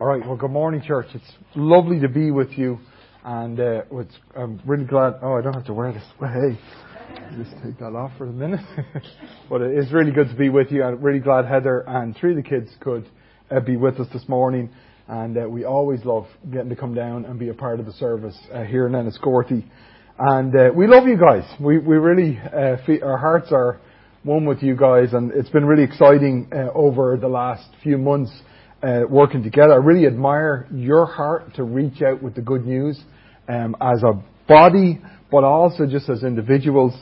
All right. Well, good morning, church. It's lovely to be with you, and uh, I'm really glad. Oh, I don't have to wear this. Well, hey, just take that off for a minute. but it is really good to be with you. I'm really glad Heather and three of the kids could uh, be with us this morning, and uh, we always love getting to come down and be a part of the service uh, here in Enniscorthy. And uh, we love you guys. We we really uh, feel, our hearts are one with you guys, and it's been really exciting over the last few months uh, working together. I really admire your heart to reach out with the good news um, as a body, but also just as individuals.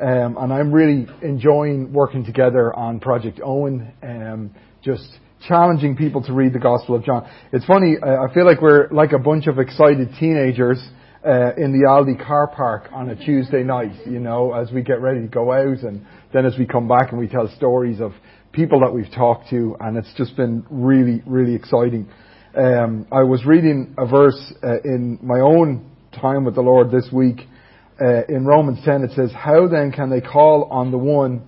Um, and I'm really enjoying working together on Project Owen, um, just challenging people to read the Gospel of John. It's funny, I feel like we're like a bunch of excited teenagers uh, in the Aldi car park on a Tuesday night, you know, as we get ready to go out and then as we come back and we tell stories of people that we've talked to, and it's just been really, really exciting. Um, I was reading a verse uh, in my own time with the Lord this week. Uh, in Romans 10, it says, How then can they call on the one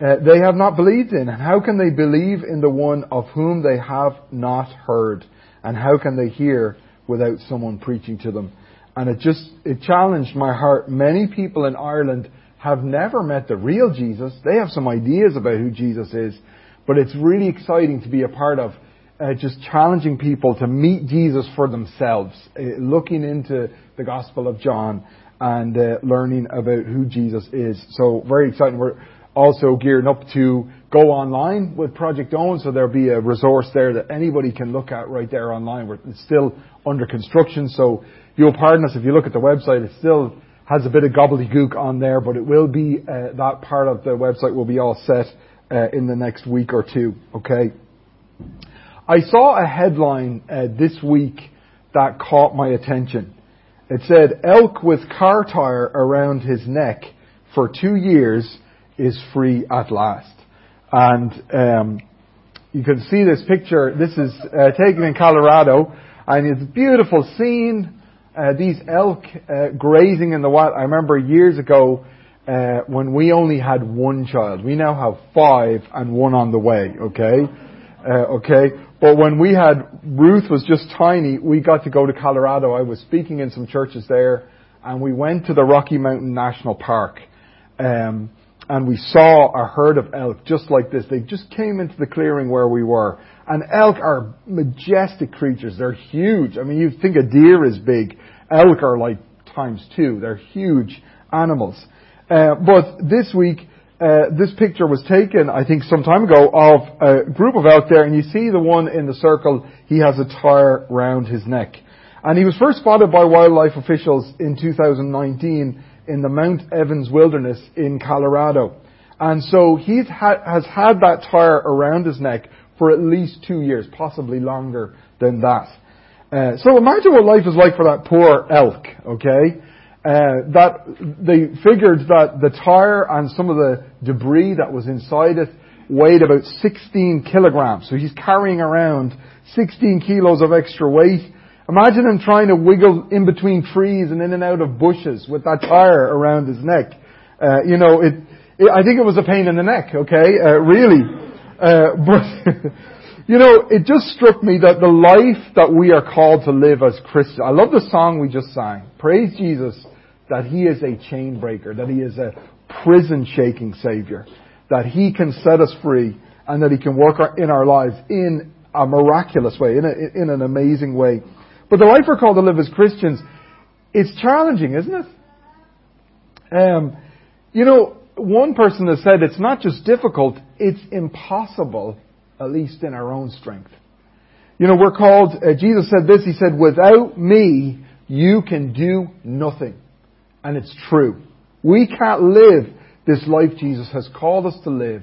uh, they have not believed in? And how can they believe in the one of whom they have not heard? And how can they hear without someone preaching to them? And it just, it challenged my heart. Many people in Ireland have never met the real Jesus. They have some ideas about who Jesus is, but it's really exciting to be a part of uh, just challenging people to meet Jesus for themselves, uh, looking into the Gospel of John and uh, learning about who Jesus is. So very exciting. We're also gearing up to go online with Project Own, so there'll be a resource there that anybody can look at right there online. We're, it's still under construction, so you'll pardon us if you look at the website. It's still has a bit of gobbledygook on there, but it will be uh, that part of the website will be all set uh, in the next week or two. Okay. I saw a headline uh, this week that caught my attention. It said, "Elk with car tire around his neck for two years is free at last," and um, you can see this picture. This is uh, taken in Colorado, and it's a beautiful scene uh, these elk uh, grazing in the wild. I remember years ago uh, when we only had one child. We now have five and one on the way. Okay, uh, okay. But when we had Ruth was just tiny, we got to go to Colorado. I was speaking in some churches there, and we went to the Rocky Mountain National Park. Um, and we saw a herd of elk just like this. They just came into the clearing where we were. And elk are majestic creatures. They're huge. I mean, you think a deer is big. Elk are like times two. They're huge animals. Uh, but this week, uh, this picture was taken, I think, some time ago of a group of elk there, and you see the one in the circle, he has a tire round his neck. And he was first spotted by wildlife officials in 2019 in the Mount Evans Wilderness in Colorado. And so he ha- has had that tire around his neck for at least two years, possibly longer than that. Uh, so imagine what life is like for that poor elk, okay? Uh, that they figured that the tire and some of the debris that was inside it weighed about 16 kilograms. So he's carrying around 16 kilos of extra weight. Imagine him trying to wiggle in between trees and in and out of bushes with that tire around his neck. Uh, you know, it, it, I think it was a pain in the neck, okay? Uh, really. Uh, but, you know, it just struck me that the life that we are called to live as Christians, I love the song we just sang. Praise Jesus that He is a chain breaker, that He is a prison shaking Savior, that He can set us free, and that He can work in our lives in a miraculous way, in, a, in an amazing way. But the life we're called to live as Christians, it's challenging, isn't it? Um, you know, one person has said it's not just difficult, it's impossible, at least in our own strength. You know, we're called, uh, Jesus said this, He said, without me, you can do nothing. And it's true. We can't live this life Jesus has called us to live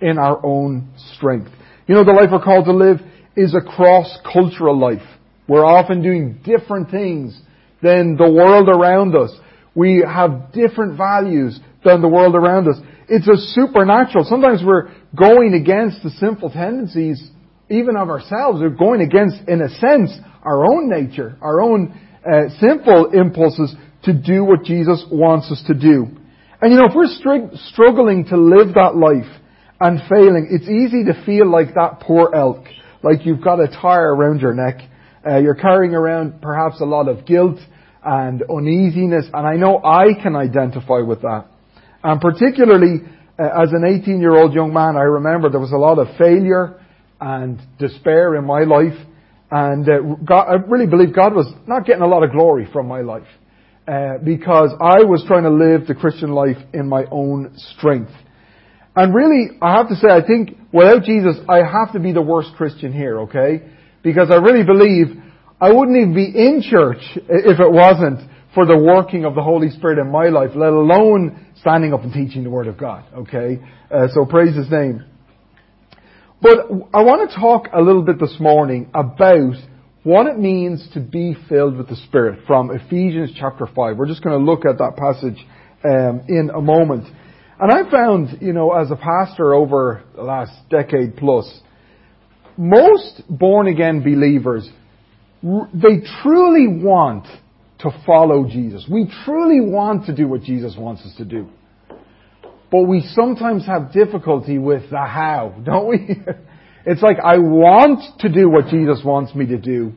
in our own strength. You know, the life we're called to live is a cross-cultural life. We're often doing different things than the world around us. We have different values than the world around us. It's a supernatural. Sometimes we're going against the sinful tendencies even of ourselves. We're going against, in a sense, our own nature, our own uh, sinful impulses to do what Jesus wants us to do. And you know, if we're str- struggling to live that life and failing, it's easy to feel like that poor elk like you've got a tire around your neck. Uh, you're carrying around perhaps a lot of guilt and uneasiness, and I know I can identify with that. And particularly uh, as an 18 year old young man, I remember there was a lot of failure and despair in my life, and uh, God, I really believe God was not getting a lot of glory from my life. Uh, because I was trying to live the Christian life in my own strength. And really, I have to say, I think without Jesus, I have to be the worst Christian here, okay? Because I really believe I wouldn't even be in church if it wasn't for the working of the Holy Spirit in my life, let alone standing up and teaching the Word of God, okay? Uh, so praise His name. But I want to talk a little bit this morning about what it means to be filled with the Spirit from Ephesians chapter 5. We're just going to look at that passage um, in a moment. And I found, you know, as a pastor over the last decade plus, most born again believers, they truly want to follow Jesus. We truly want to do what Jesus wants us to do. But we sometimes have difficulty with the how, don't we? It's like I want to do what Jesus wants me to do,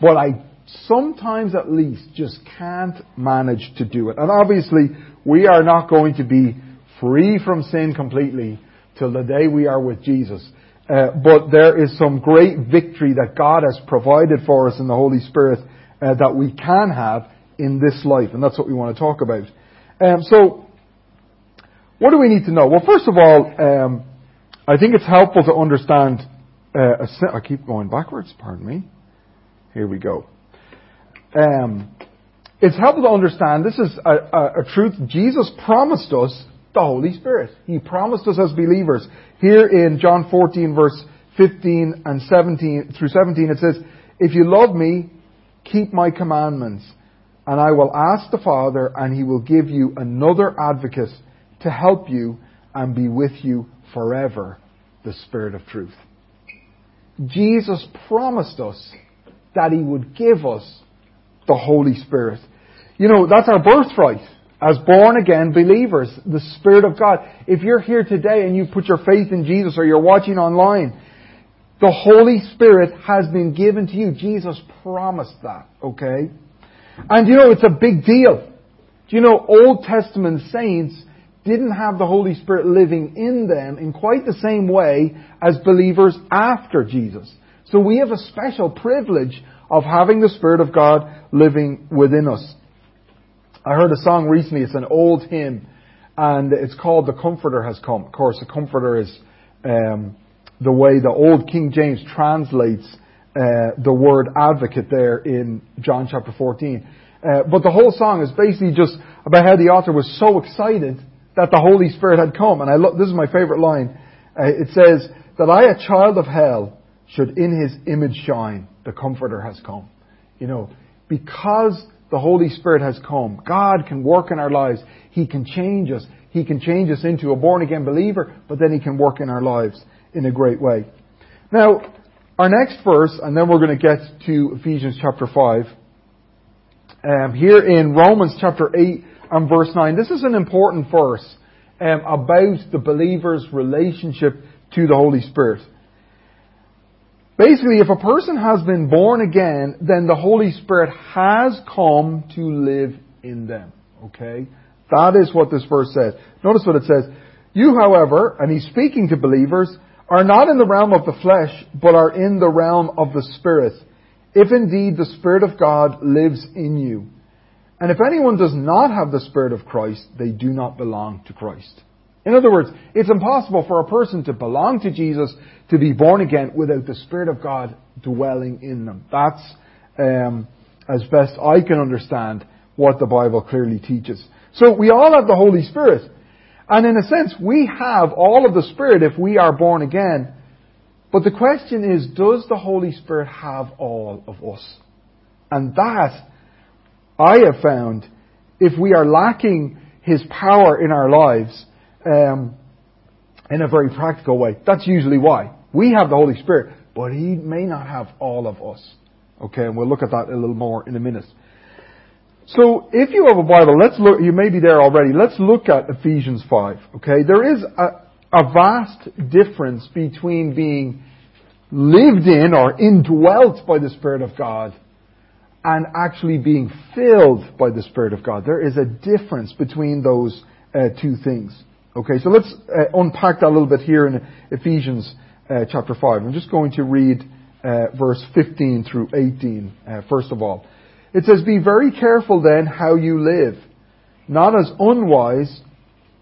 but I sometimes at least just can't manage to do it. And obviously, we are not going to be free from sin completely till the day we are with Jesus. Uh, but there is some great victory that God has provided for us in the Holy Spirit uh, that we can have in this life, and that's what we want to talk about. Um, so, what do we need to know? Well, first of all, um, I think it's helpful to understand. Uh, I keep going backwards. Pardon me. Here we go. Um, it's helpful to understand this is a, a, a, truth. Jesus promised us the Holy Spirit. He promised us as believers. Here in John 14, verse 15 and 17 through 17, it says, "If you love me, keep my commandments, and I will ask the Father, and He will give you another advocate to help you and be with you forever the Spirit of truth. Jesus promised us that He would give us the Holy Spirit. You know, that's our birthright. As born again believers, the Spirit of God. If you're here today and you put your faith in Jesus or you're watching online, the Holy Spirit has been given to you. Jesus promised that, okay? And you know, it's a big deal. Do you know, Old Testament saints didn't have the Holy Spirit living in them in quite the same way as believers after Jesus. So we have a special privilege of having the Spirit of God living within us. I heard a song recently, it's an old hymn, and it's called The Comforter Has Come. Of course, the Comforter is um, the way the old King James translates uh, the word advocate there in John chapter 14. Uh, but the whole song is basically just about how the author was so excited that the Holy Spirit had come. And I lo- this is my favorite line. Uh, it says, that I, a child of hell, should in his image shine. The Comforter has come. You know, because the Holy Spirit has come, God can work in our lives. He can change us. He can change us into a born again believer, but then He can work in our lives in a great way. Now, our next verse, and then we're going to get to Ephesians chapter 5. Um, here in Romans chapter 8, and verse 9. This is an important verse um, about the believer's relationship to the Holy Spirit. Basically, if a person has been born again, then the Holy Spirit has come to live in them. Okay? That is what this verse says. Notice what it says. You, however, and he's speaking to believers, are not in the realm of the flesh, but are in the realm of the Spirit. If indeed the Spirit of God lives in you. And if anyone does not have the Spirit of Christ, they do not belong to Christ. In other words, it's impossible for a person to belong to Jesus, to be born again, without the Spirit of God dwelling in them. That's, um, as best I can understand, what the Bible clearly teaches. So we all have the Holy Spirit. And in a sense, we have all of the Spirit if we are born again. But the question is, does the Holy Spirit have all of us? And that I have found if we are lacking His power in our lives um, in a very practical way, that's usually why. We have the Holy Spirit, but He may not have all of us. Okay, and we'll look at that a little more in a minute. So, if you have a Bible, let's look, you may be there already, let's look at Ephesians 5. Okay, there is a, a vast difference between being lived in or indwelt by the Spirit of God and actually being filled by the Spirit of God. There is a difference between those uh, two things. Okay, so let's uh, unpack that a little bit here in Ephesians uh, chapter 5. I'm just going to read uh, verse 15 through 18, uh, first of all. It says, Be very careful then how you live, not as unwise,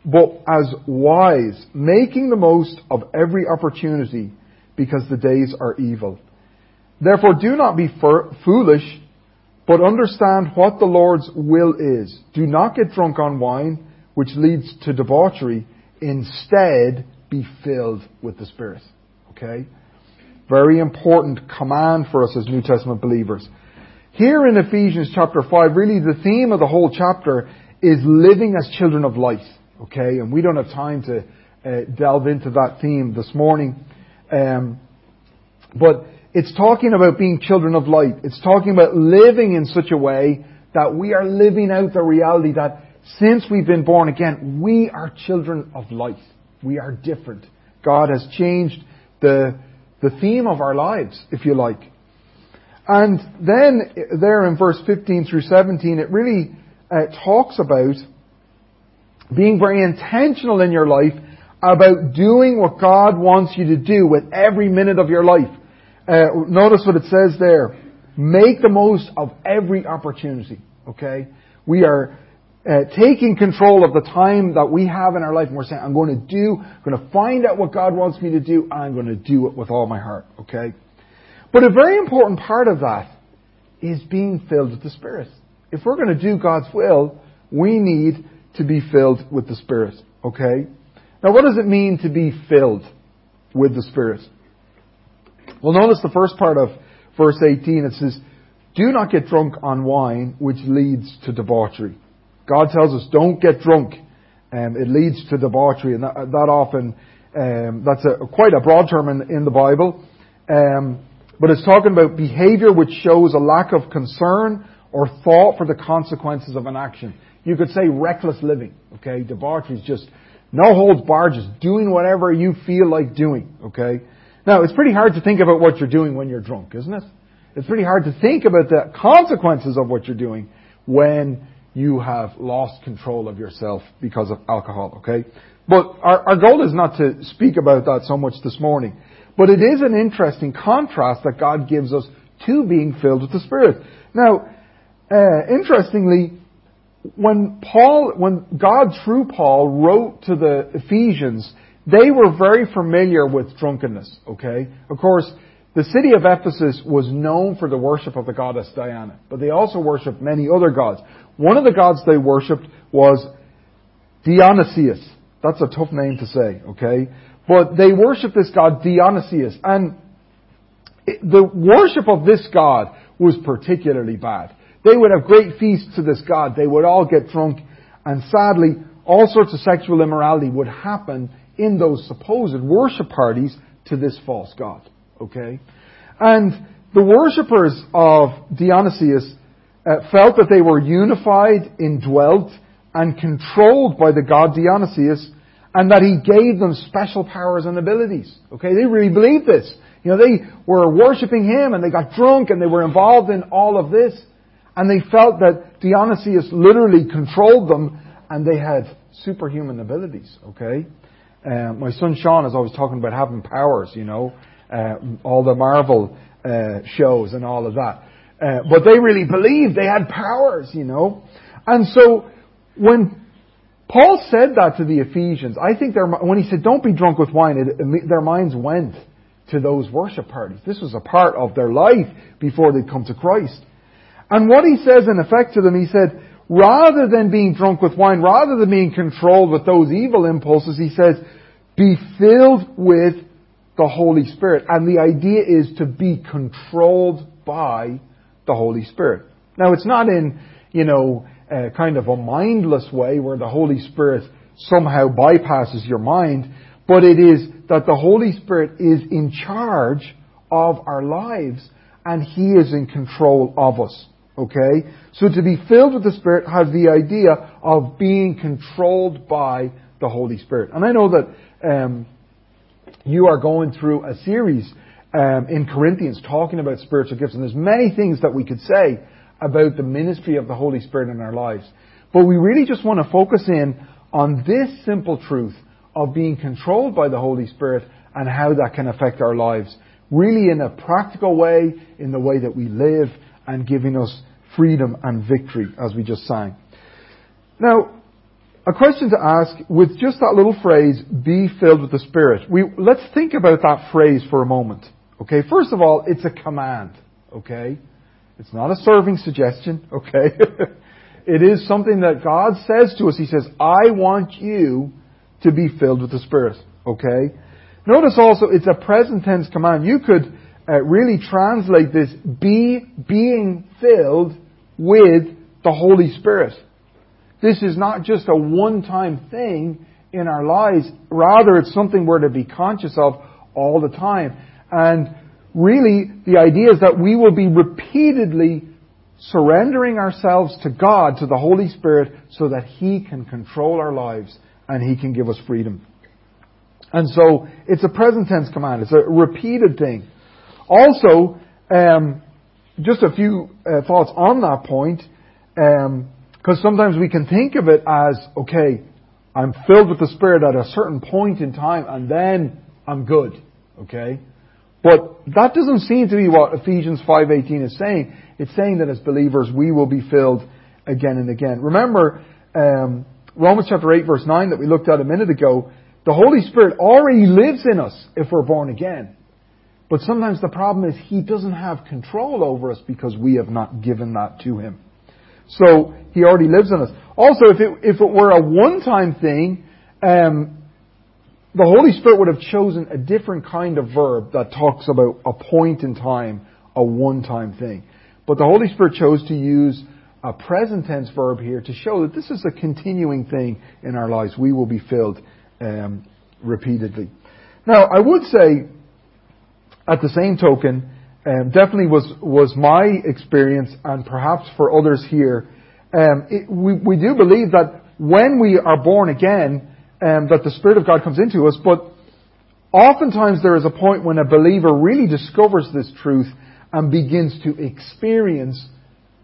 but as wise, making the most of every opportunity, because the days are evil. Therefore do not be foolish, but understand what the Lord's will is. Do not get drunk on wine, which leads to debauchery. Instead, be filled with the Spirit. Okay? Very important command for us as New Testament believers. Here in Ephesians chapter 5, really the theme of the whole chapter is living as children of light. Okay? And we don't have time to uh, delve into that theme this morning. Um, but it's talking about being children of light. It's talking about living in such a way that we are living out the reality that since we've been born again, we are children of light. We are different. God has changed the, the theme of our lives, if you like. And then there in verse 15 through 17, it really uh, talks about being very intentional in your life about doing what God wants you to do with every minute of your life. Uh, notice what it says there. Make the most of every opportunity. Okay? We are uh, taking control of the time that we have in our life and we're saying, I'm going to do, I'm going to find out what God wants me to do I'm going to do it with all my heart. Okay? But a very important part of that is being filled with the Spirit. If we're going to do God's will, we need to be filled with the Spirit. Okay? Now what does it mean to be filled with the Spirit? Well, notice the first part of verse 18. It says, Do not get drunk on wine, which leads to debauchery. God tells us, don't get drunk. Um, it leads to debauchery, and that, that often, um, that's a, quite a broad term in, in the Bible. Um, but it's talking about behavior which shows a lack of concern or thought for the consequences of an action. You could say reckless living, okay? Debauchery is just no holds barred, just doing whatever you feel like doing, okay? Now, it's pretty hard to think about what you're doing when you're drunk, isn't it? It's pretty hard to think about the consequences of what you're doing when you have lost control of yourself because of alcohol, okay? But our, our goal is not to speak about that so much this morning. But it is an interesting contrast that God gives us to being filled with the Spirit. Now, uh, interestingly, when Paul, when God through Paul wrote to the Ephesians, they were very familiar with drunkenness, okay? Of course, the city of Ephesus was known for the worship of the goddess Diana, but they also worshipped many other gods. One of the gods they worshipped was Dionysius. That's a tough name to say, okay? But they worshipped this god Dionysius, and the worship of this god was particularly bad. They would have great feasts to this god. They would all get drunk, and sadly, all sorts of sexual immorality would happen in those supposed worship parties to this false god. Okay? And the worshippers of Dionysius uh, felt that they were unified, indwelt, and controlled by the god Dionysius, and that he gave them special powers and abilities. Okay? They really believed this. You know, they were worshipping him and they got drunk and they were involved in all of this. And they felt that Dionysius literally controlled them and they had superhuman abilities. Okay? Uh, my son Sean is always talking about having powers, you know, uh, all the Marvel uh, shows and all of that. Uh, but they really believed they had powers, you know. And so when Paul said that to the Ephesians, I think when he said, don't be drunk with wine, it, their minds went to those worship parties. This was a part of their life before they'd come to Christ. And what he says in effect to them, he said, rather than being drunk with wine, rather than being controlled with those evil impulses, he says, be filled with the Holy Spirit. And the idea is to be controlled by the Holy Spirit. Now it's not in, you know, a kind of a mindless way where the Holy Spirit somehow bypasses your mind, but it is that the Holy Spirit is in charge of our lives and He is in control of us. Okay? So to be filled with the Spirit has the idea of being controlled by the Holy Spirit. And I know that um, you are going through a series um, in Corinthians talking about spiritual gifts. And there's many things that we could say about the ministry of the Holy Spirit in our lives. But we really just want to focus in on this simple truth of being controlled by the Holy Spirit and how that can affect our lives. Really in a practical way, in the way that we live and giving us freedom and victory as we just sang. Now, a question to ask with just that little phrase, be filled with the Spirit. We, let's think about that phrase for a moment. Okay, first of all, it's a command. Okay? It's not a serving suggestion. Okay? it is something that God says to us. He says, I want you to be filled with the Spirit. Okay? Notice also it's a present tense command. You could uh, really translate this be being filled with the Holy Spirit. This is not just a one-time thing in our lives. Rather, it's something we're to be conscious of all the time. And really, the idea is that we will be repeatedly surrendering ourselves to God, to the Holy Spirit, so that He can control our lives and He can give us freedom. And so, it's a present tense command. It's a repeated thing. Also, um, just a few uh, thoughts on that point, because um, sometimes we can think of it as, okay, I'm filled with the Spirit at a certain point in time, and then I'm good. Okay? But that doesn't seem to be what Ephesians 5.18 is saying. It's saying that as believers we will be filled again and again. Remember, um, Romans chapter 8 verse 9 that we looked at a minute ago, the Holy Spirit already lives in us if we're born again. But sometimes the problem is He doesn't have control over us because we have not given that to Him. So He already lives in us. Also, if it, if it were a one-time thing, um, the Holy Spirit would have chosen a different kind of verb that talks about a point in time, a one-time thing. But the Holy Spirit chose to use a present tense verb here to show that this is a continuing thing in our lives. We will be filled um, repeatedly. Now, I would say, at the same token, um, definitely was was my experience, and perhaps for others here, um, it, we we do believe that when we are born again, um, that the Spirit of God comes into us, but oftentimes there is a point when a believer really discovers this truth and begins to experience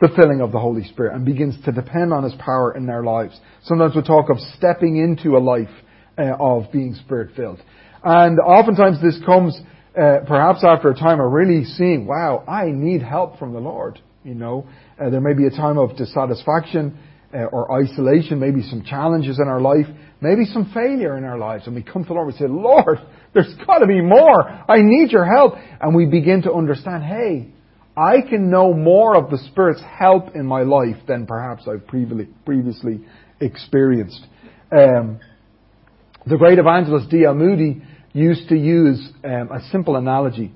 the filling of the Holy Spirit and begins to depend on His power in their lives. Sometimes we talk of stepping into a life uh, of being Spirit filled. And oftentimes this comes uh, perhaps after a time of really seeing, wow, I need help from the Lord. You know, uh, there may be a time of dissatisfaction uh, or isolation, maybe some challenges in our life, maybe some failure in our lives. And we come to the Lord we say, Lord, there's got to be more. I need your help. And we begin to understand, hey, I can know more of the Spirit's help in my life than perhaps I've previously experienced. Um, the great evangelist D.L. Moody used to use um, a simple analogy.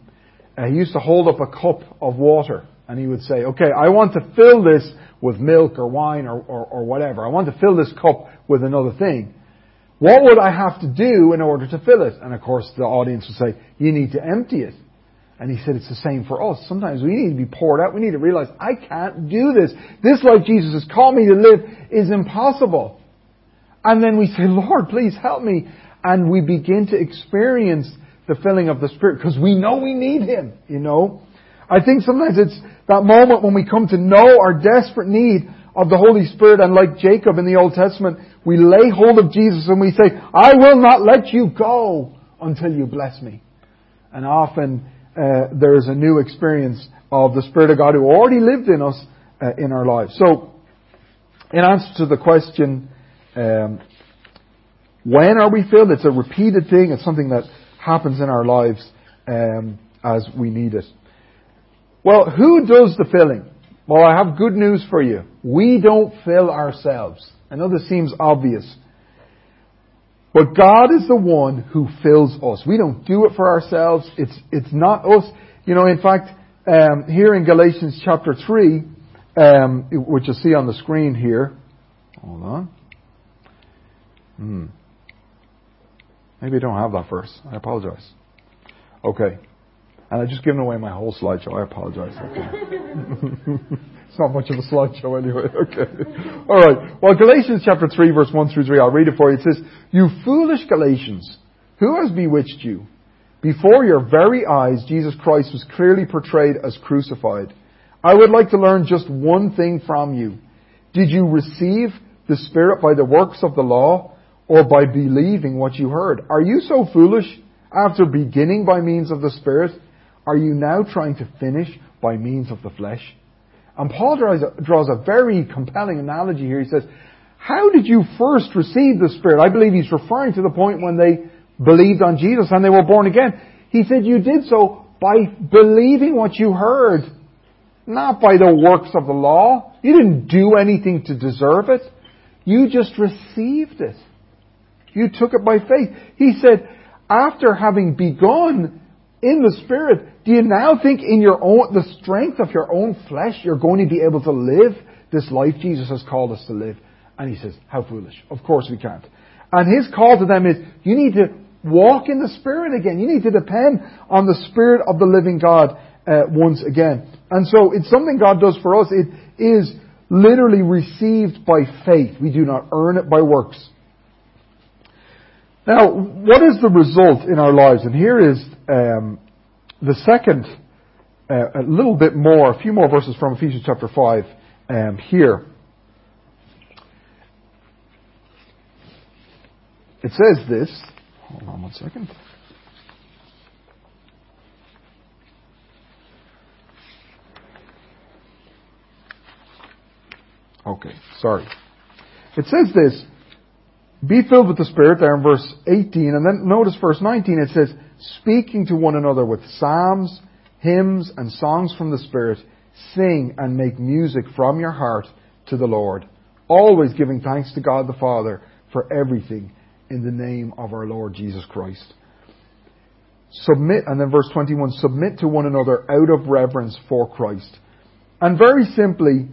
Uh, he used to hold up a cup of water and he would say, okay, I want to fill this with milk or wine or, or, or whatever. I want to fill this cup with another thing. What would I have to do in order to fill it? And of course the audience would say, you need to empty it. And he said it's the same for us. Sometimes we need to be poured out. We need to realize, I can't do this. This life Jesus has called me to live is impossible. And then we say, Lord, please help me. And we begin to experience the filling of the Spirit because we know we need Him, you know. I think sometimes it's that moment when we come to know our desperate need of the Holy Spirit and like Jacob in the Old Testament, we lay hold of Jesus and we say, I will not let you go until you bless me. And often uh, there is a new experience of the Spirit of God who already lived in us uh, in our lives. So, in answer to the question, um, when are we filled? It's a repeated thing. It's something that happens in our lives um, as we need it. Well, who does the filling? Well, I have good news for you. We don't fill ourselves. I know this seems obvious. But God is the one who fills us. We don't do it for ourselves. It's, it's not us. You know, in fact, um, here in Galatians chapter 3, um, which you see on the screen here. Hold on. Hmm. Maybe I don't have that verse. I apologize. Okay. And I've just given away my whole slideshow. I apologize. It's not much of a slideshow anyway. Okay. All right. Well, Galatians chapter 3, verse 1 through 3, I'll read it for you. It says, You foolish Galatians, who has bewitched you? Before your very eyes, Jesus Christ was clearly portrayed as crucified. I would like to learn just one thing from you. Did you receive the Spirit by the works of the law or by believing what you heard? Are you so foolish? After beginning by means of the Spirit, are you now trying to finish by means of the flesh? And Paul draws a, draws a very compelling analogy here. He says, how did you first receive the Spirit? I believe he's referring to the point when they believed on Jesus and they were born again. He said you did so by believing what you heard, not by the works of the law. You didn't do anything to deserve it. You just received it. You took it by faith. He said, after having begun in the Spirit, do you now think in your own, the strength of your own flesh, you're going to be able to live this life Jesus has called us to live? And he says, how foolish. Of course we can't. And his call to them is, you need to walk in the Spirit again. You need to depend on the Spirit of the living God uh, once again. And so it's something God does for us. It is literally received by faith. We do not earn it by works. Now, what is the result in our lives? And here is um, the second, uh, a little bit more, a few more verses from Ephesians chapter 5 um, here. It says this. Hold on one second. Okay, sorry. It says this, be filled with the Spirit there in verse 18, and then notice verse 19, it says, speaking to one another with psalms, hymns, and songs from the Spirit, sing and make music from your heart to the Lord, always giving thanks to God the Father for everything in the name of our Lord Jesus Christ. Submit, and then verse 21, submit to one another out of reverence for Christ. And very simply,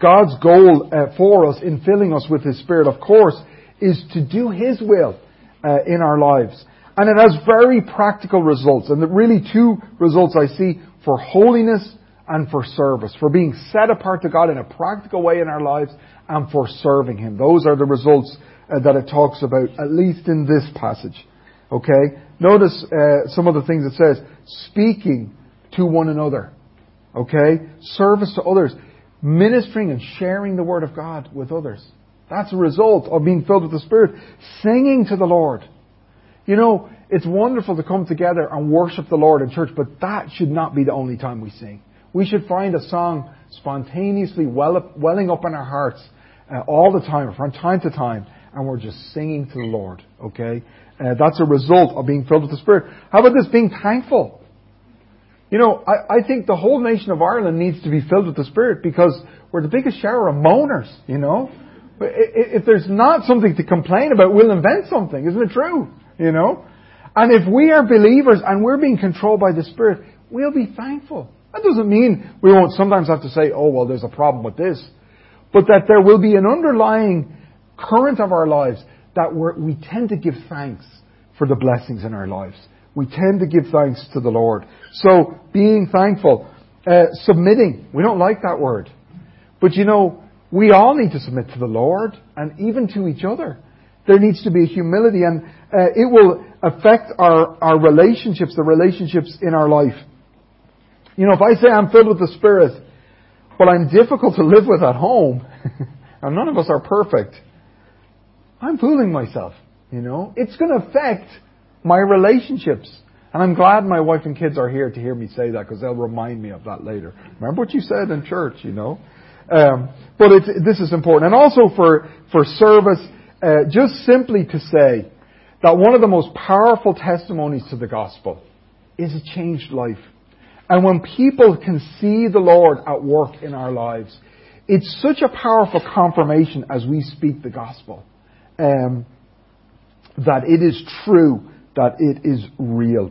God's goal uh, for us in filling us with His Spirit, of course, is to do His will uh, in our lives. And it has very practical results. And really two results I see for holiness and for service. For being set apart to God in a practical way in our lives and for serving Him. Those are the results uh, that it talks about, at least in this passage. Okay? Notice uh, some of the things it says. Speaking to one another. Okay? Service to others. Ministering and sharing the Word of God with others. That's a result of being filled with the Spirit. Singing to the Lord. You know, it's wonderful to come together and worship the Lord in church, but that should not be the only time we sing. We should find a song spontaneously welling up in our hearts uh, all the time, from time to time, and we're just singing to the Lord, okay? Uh, that's a result of being filled with the Spirit. How about this, being thankful? You know, I, I think the whole nation of Ireland needs to be filled with the Spirit because we're the biggest shower of moaners, you know? If there's not something to complain about, we'll invent something. Isn't it true? You know? And if we are believers and we're being controlled by the Spirit, we'll be thankful. That doesn't mean we won't sometimes have to say, oh, well, there's a problem with this. But that there will be an underlying current of our lives that we tend to give thanks for the blessings in our lives. We tend to give thanks to the Lord. So, being thankful. Uh, submitting. We don't like that word. But you know, we all need to submit to the Lord and even to each other. There needs to be humility and uh, it will affect our, our relationships, the relationships in our life. You know, if I say I'm filled with the Spirit, but I'm difficult to live with at home, and none of us are perfect, I'm fooling myself. You know, it's going to affect my relationships. And I'm glad my wife and kids are here to hear me say that because they'll remind me of that later. Remember what you said in church, you know? Um, but this is important. And also for, for service, uh, just simply to say that one of the most powerful testimonies to the gospel is a changed life. And when people can see the Lord at work in our lives, it's such a powerful confirmation as we speak the gospel um, that it is true, that it is real.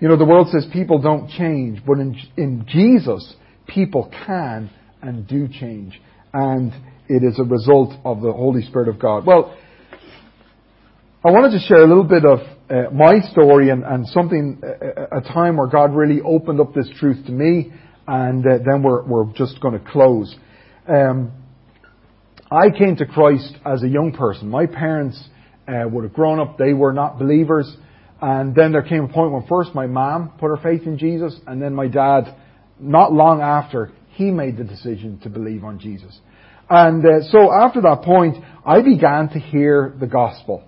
You know, the world says people don't change, but in, in Jesus, people can and do change. And it is a result of the Holy Spirit of God. Well, I wanted to share a little bit of uh, my story and, and something, uh, a time where God really opened up this truth to me, and uh, then we're, we're just going to close. Um, I came to Christ as a young person. My parents uh, would have grown up, they were not believers, And then there came a point when first my mom put her faith in Jesus, and then my dad, not long after, he made the decision to believe on Jesus. And uh, so after that point, I began to hear the gospel.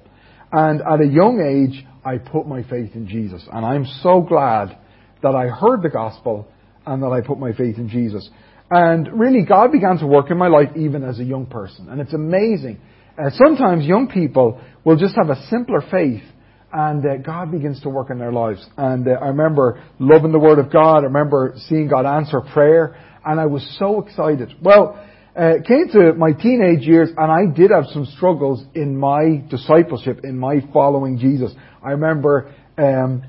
And at a young age, I put my faith in Jesus. And I'm so glad that I heard the gospel and that I put my faith in Jesus. And really, God began to work in my life even as a young person. And it's amazing. Uh, sometimes young people will just have a simpler faith and uh, God begins to work in their lives. And uh, I remember loving the Word of God. I remember seeing God answer prayer, and I was so excited. Well, uh, came to my teenage years, and I did have some struggles in my discipleship, in my following Jesus. I remember um,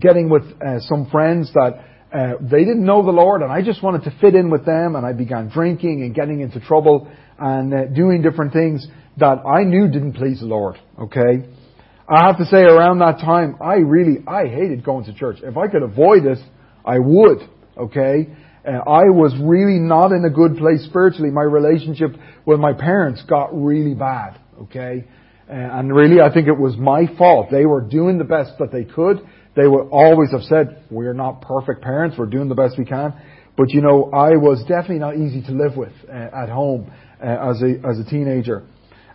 getting with uh, some friends that uh, they didn't know the Lord, and I just wanted to fit in with them, and I began drinking and getting into trouble and uh, doing different things that I knew didn't please the Lord. Okay, I have to say, around that time, I really I hated going to church. If I could avoid it, I would. Okay, uh, I was really not in a good place spiritually. My relationship with my parents got really bad. Okay, uh, and really, I think it was my fault. They were doing the best that they could. They would always have said, "We're not perfect parents. We're doing the best we can." But you know, I was definitely not easy to live with uh, at home uh, as a as a teenager.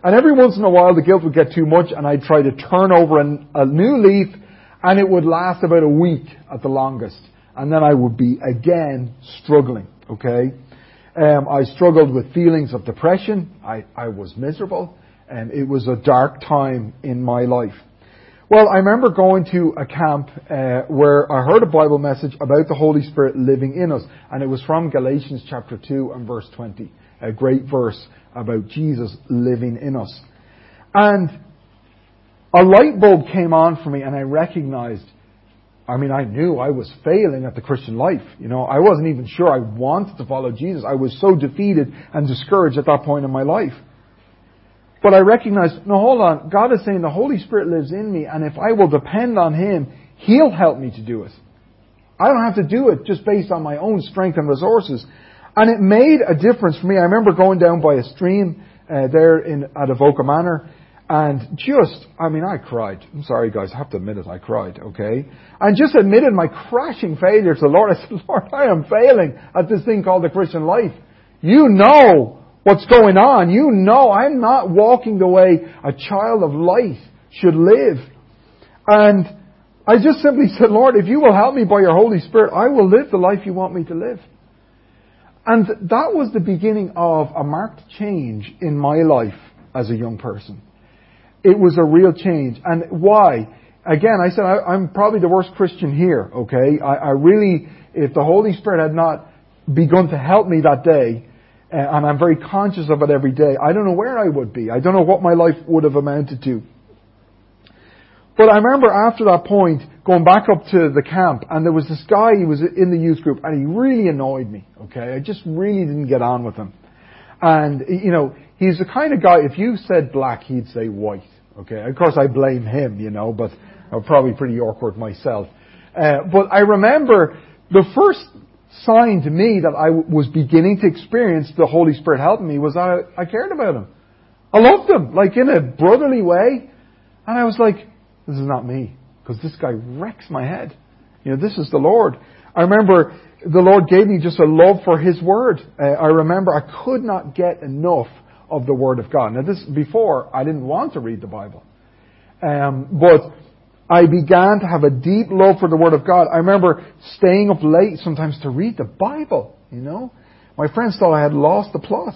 And every once in a while, the guilt would get too much, and I'd try to turn over an, a new leaf, and it would last about a week at the longest, and then I would be again struggling. Okay, um, I struggled with feelings of depression. I I was miserable, and it was a dark time in my life. Well, I remember going to a camp uh, where I heard a Bible message about the Holy Spirit living in us, and it was from Galatians chapter 2 and verse 20, a great verse about Jesus living in us. And a light bulb came on for me, and I recognized, I mean, I knew I was failing at the Christian life. You know, I wasn't even sure I wanted to follow Jesus. I was so defeated and discouraged at that point in my life. But I recognized, no, hold on. God is saying the Holy Spirit lives in me, and if I will depend on Him, He'll help me to do it. I don't have to do it just based on my own strength and resources. And it made a difference for me. I remember going down by a stream uh, there in at Avoca Manor, and just, I mean, I cried. I'm sorry, guys, I have to admit it, I cried, okay? And just admitted my crashing failure to the Lord. I said, Lord, I am failing at this thing called the Christian life. You know what's going on. You know I'm not walking the way a child of light should live. And I just simply said, Lord, if you will help me by your Holy Spirit, I will live the life you want me to live. And that was the beginning of a marked change in my life as a young person. It was a real change. And why? Again, I said I, am probably the worst Christian here, okay? I, I really, if the Holy Spirit had not begun to help me that day, uh, and I'm very conscious of it every day. I don't know where I would be. I don't know what my life would have amounted to. But I remember after that point going back up to the camp, and there was this guy. He was in the youth group, and he really annoyed me. Okay, I just really didn't get on with him. And you know, he's the kind of guy. If you said black, he'd say white. Okay, of course I blame him. You know, but I'm probably pretty awkward myself. Uh, but I remember the first sign to me that I was beginning to experience the Holy Spirit helping me was I, I cared about him. I loved him, like in a brotherly way. And I was like, this is not me, because this guy wrecks my head. You know, this is the Lord. I remember the Lord gave me just a love for His Word. Uh, I remember I could not get enough of the Word of God. Now this, before, I didn't want to read the Bible. Um, but I began to have a deep love for the Word of God. I remember staying up late sometimes to read the Bible, you know. My friends thought I had lost the plot.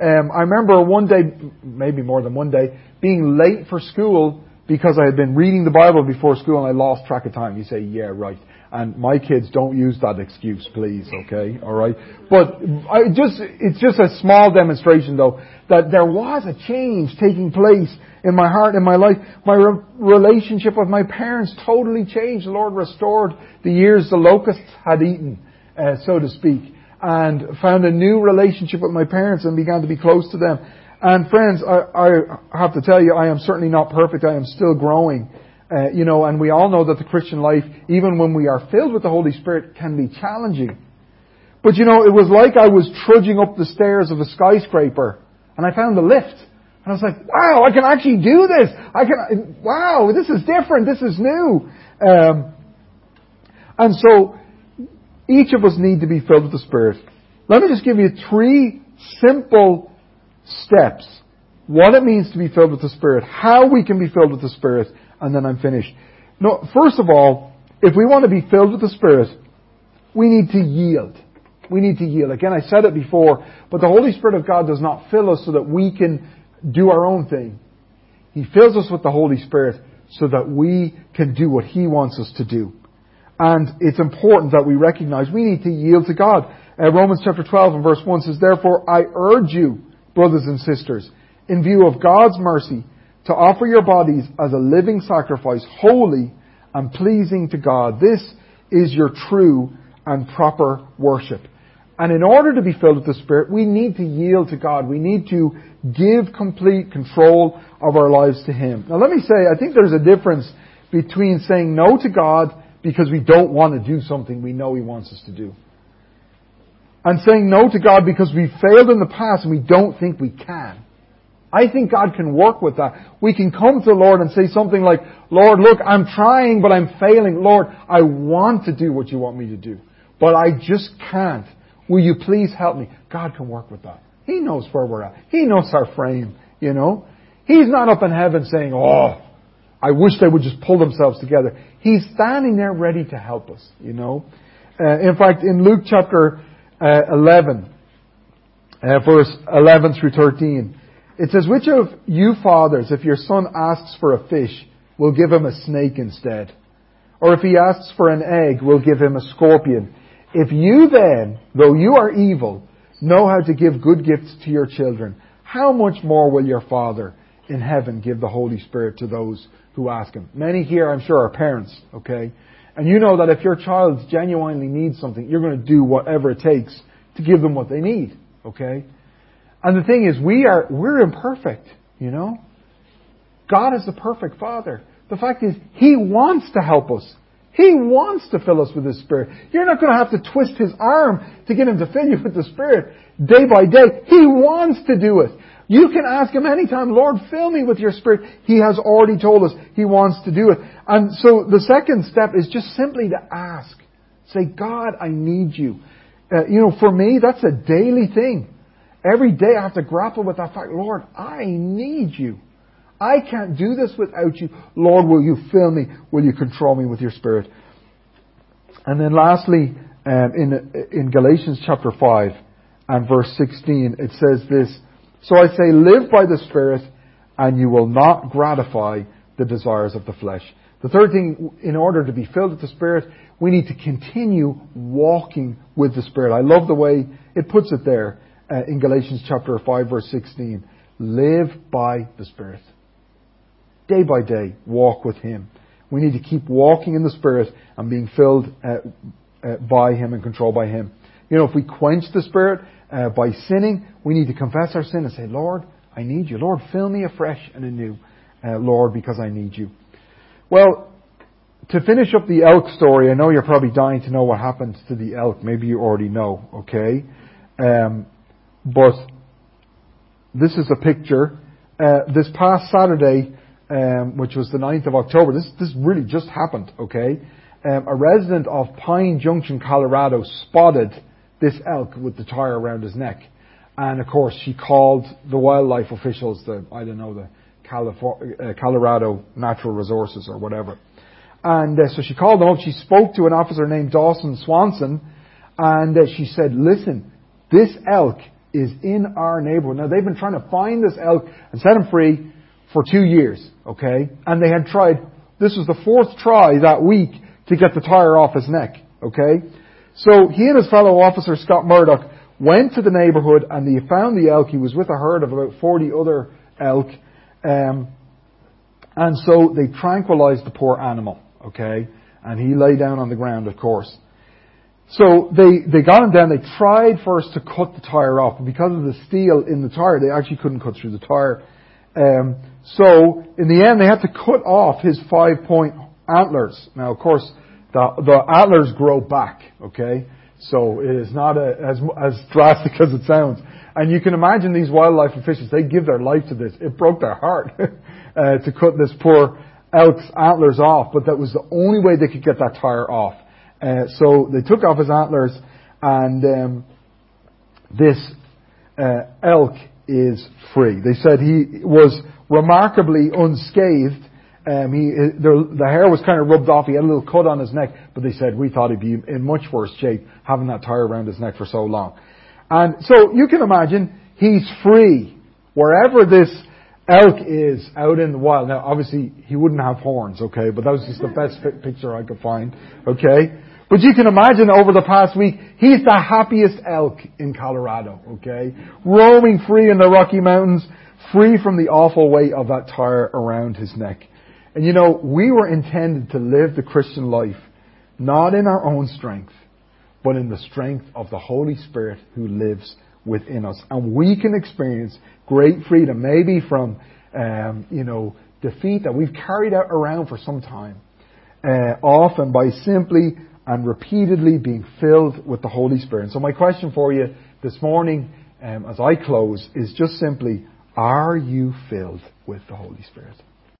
Um, I remember one day, maybe more than one day, being late for school because I had been reading the Bible before school and I lost track of time. You say, yeah, right. And my kids don't use that excuse, please, okay? Alright? But I just, it's just a small demonstration though, that there was a change taking place in my heart, in my life. My re- relationship with my parents totally changed. The Lord restored the years the locusts had eaten, uh, so to speak, and found a new relationship with my parents and began to be close to them. And friends, I, I have to tell you, I am certainly not perfect. I am still growing. Uh, you know, and we all know that the Christian life, even when we are filled with the Holy Spirit, can be challenging. But you know, it was like I was trudging up the stairs of a skyscraper, and I found the lift. And I was like, wow, I can actually do this. I can, wow, this is different. This is new. Um, and so, each of us need to be filled with the Spirit. Let me just give you three simple steps. What it means to be filled with the Spirit, how we can be filled with the Spirit, and then I'm finished. No, first of all, if we want to be filled with the Spirit, we need to yield. We need to yield. Again, I said it before, but the Holy Spirit of God does not fill us so that we can do our own thing. He fills us with the Holy Spirit so that we can do what He wants us to do. And it's important that we recognize we need to yield to God. Uh, Romans chapter 12 and verse 1 says, Therefore I urge you, brothers and sisters, in view of God's mercy, to offer your bodies as a living sacrifice, holy and pleasing to God. This is your true and proper worship. And in order to be filled with the Spirit, we need to yield to God. We need to give complete control of our lives to Him. Now let me say, I think there's a difference between saying no to God because we don't want to do something we know He wants us to do. And saying no to God because we failed in the past and we don't think we can. I think God can work with that. We can come to the Lord and say something like, Lord, look, I'm trying, but I'm failing. Lord, I want to do what you want me to do, but I just can't. Will you please help me? God can work with that. He knows where we're at. He knows our frame, you know. He's not up in heaven saying, oh, I wish they would just pull themselves together. He's standing there ready to help us, you know. Uh, in fact, in Luke chapter uh, 11, uh, verse 11 through 13, it says, Which of you fathers, if your son asks for a fish, will give him a snake instead? Or if he asks for an egg, will give him a scorpion? If you then, though you are evil, know how to give good gifts to your children, how much more will your Father in heaven give the Holy Spirit to those who ask Him? Many here, I'm sure, are parents, okay? And you know that if your child genuinely needs something, you're going to do whatever it takes to give them what they need, okay? And the thing is, we are, we're imperfect, you know? God is the perfect Father. The fact is, He wants to help us. He wants to fill us with His Spirit. You're not going to have to twist His arm to get Him to fill you with the Spirit day by day. He wants to do it. You can ask Him anytime, Lord, fill me with your Spirit. He has already told us He wants to do it. And so the second step is just simply to ask. Say, God, I need you. Uh, you know, for me, that's a daily thing. Every day I have to grapple with that fact, Lord, I need you. I can't do this without you. Lord, will you fill me? Will you control me with your Spirit? And then lastly, um, in, in Galatians chapter 5 and verse 16, it says this, So I say, live by the Spirit, and you will not gratify the desires of the flesh. The third thing, in order to be filled with the Spirit, we need to continue walking with the Spirit. I love the way it puts it there uh, in Galatians chapter 5 verse 16. Live by the Spirit. Day by day, walk with Him. We need to keep walking in the Spirit and being filled uh, uh, by Him and controlled by Him. You know, if we quench the Spirit uh, by sinning, we need to confess our sin and say, Lord, I need you. Lord, fill me afresh and anew, uh, Lord, because I need you. Well, to finish up the elk story, I know you're probably dying to know what happened to the elk. Maybe you already know, okay? Um, but this is a picture. Uh, this past Saturday, um, which was the 9th of October, this, this really just happened, okay? Um, a resident of Pine Junction, Colorado, spotted this elk with the tire around his neck. And of course, she called the wildlife officials, the, I don't know, the uh, Colorado Natural Resources or whatever. And uh, so she called them up. She spoke to an officer named Dawson Swanson, and uh, she said, listen, this elk is in our neighborhood. Now they've been trying to find this elk and set him free for two years, okay? And they had tried, this was the fourth try that week to get the tire off his neck, okay? So he and his fellow officer, Scott Murdoch, went to the neighborhood and they found the elk. He was with a herd of about 40 other elk. Um, and so they tranquilized the poor animal, okay? And he lay down on the ground, of course. So they, they got him down. They tried first to cut the tire off, but because of the steel in the tire, they actually couldn't cut through the tire. Um, so in the end, they had to cut off his five point antlers. Now, of course, the, the antlers grow back. Okay, So it is not a, as, as drastic as it sounds. And you can imagine these wildlife officials, they give their life to this. It broke their heart uh, to cut this poor elk's antlers off, but that was the only way they could get that tire off. Uh, so they took off his antlers, and um, this uh, elk is free. They said he was remarkably unscathed. Um, he, the, the hair was kind of rubbed off. He had a little cut on his neck, but they said we thought he'd be in much worse shape having that tire around his neck for so long. And so you can imagine he's free wherever this elk is out in the wild. Now, obviously, he wouldn't have horns, okay, but that was just the best picture I could find, okay? But you can imagine over the past week, he's the happiest elk in Colorado, okay? Roaming free in the Rocky Mountains, free from the awful weight of that tire around his neck. And you know, we were intended to live the Christian life, not in our own strength, but in the strength of the Holy Spirit who lives within us. And we can experience great freedom, maybe from, um, you know, defeat that we've carried out around for some time, uh, often by simply and repeatedly being filled with the Holy Spirit. So my question for you this morning, um, as I close, is just simply, are you filled with the Holy Spirit?